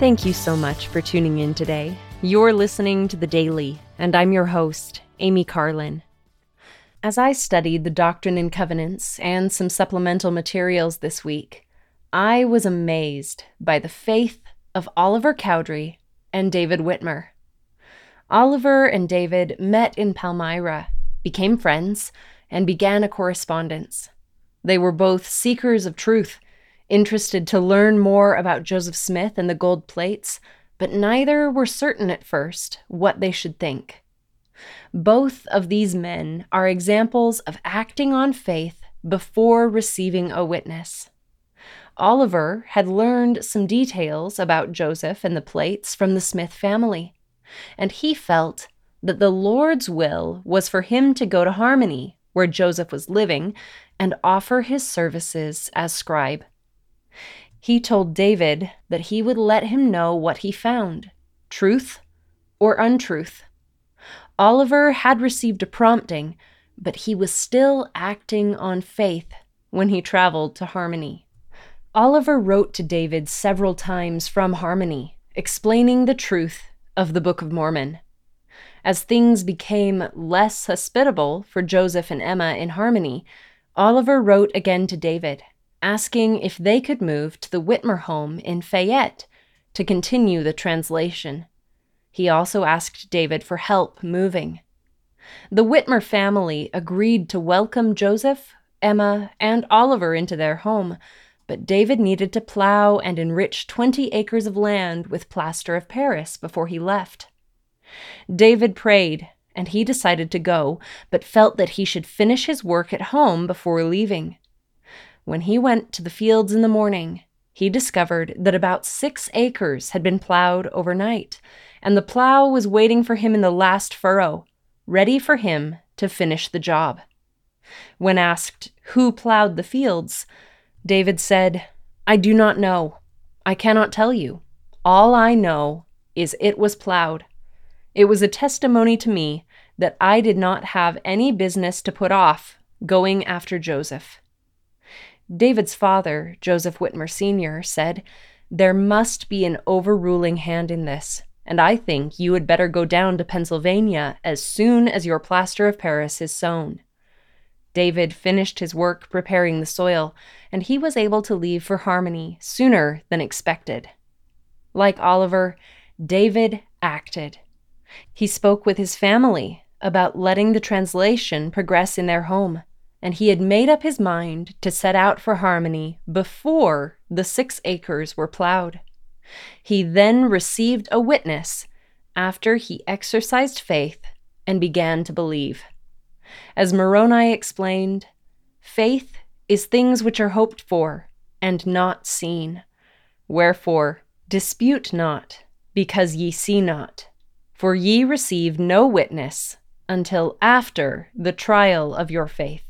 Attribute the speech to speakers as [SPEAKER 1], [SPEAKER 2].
[SPEAKER 1] Thank you so much for tuning in today. You're listening to The Daily, and I'm your host, Amy Carlin. As I studied the Doctrine and Covenants and some supplemental materials this week, I was amazed by the faith of Oliver Cowdery and David Whitmer. Oliver and David met in Palmyra, became friends, and began a correspondence. They were both seekers of truth, interested to learn more about Joseph Smith and the gold plates, but neither were certain at first what they should think. Both of these men are examples of acting on faith before receiving a witness. Oliver had learned some details about Joseph and the plates from the Smith family, and he felt that the Lord's will was for him to go to Harmony, where Joseph was living, and offer his services as scribe. He told David that he would let him know what he found truth or untruth. Oliver had received a prompting, but he was still acting on faith when he traveled to Harmony. Oliver wrote to David several times from Harmony, explaining the truth of the Book of Mormon. As things became less hospitable for Joseph and Emma in Harmony, Oliver wrote again to David, asking if they could move to the Whitmer home in Fayette to continue the translation. He also asked David for help moving. The Whitmer family agreed to welcome Joseph, Emma, and Oliver into their home, but David needed to plow and enrich 20 acres of land with plaster of Paris before he left. David prayed, and he decided to go, but felt that he should finish his work at home before leaving. When he went to the fields in the morning, he discovered that about six acres had been plowed overnight, and the plow was waiting for him in the last furrow, ready for him to finish the job. When asked who plowed the fields, David said, I do not know. I cannot tell you. All I know is it was plowed. It was a testimony to me that I did not have any business to put off going after Joseph. David's father, Joseph Whitmer Sr., said, There must be an overruling hand in this and I think you had better go down to Pennsylvania as soon as your plaster of Paris is sown. David finished his work preparing the soil, and he was able to leave for Harmony sooner than expected. Like Oliver, David acted. He spoke with his family about letting the translation progress in their home, and he had made up his mind to set out for Harmony before the six acres were plowed. He then received a witness after he exercised faith and began to believe. As Moroni explained, faith is things which are hoped for and not seen. Wherefore, dispute not, because ye see not. For ye receive no witness until after the trial of your faith.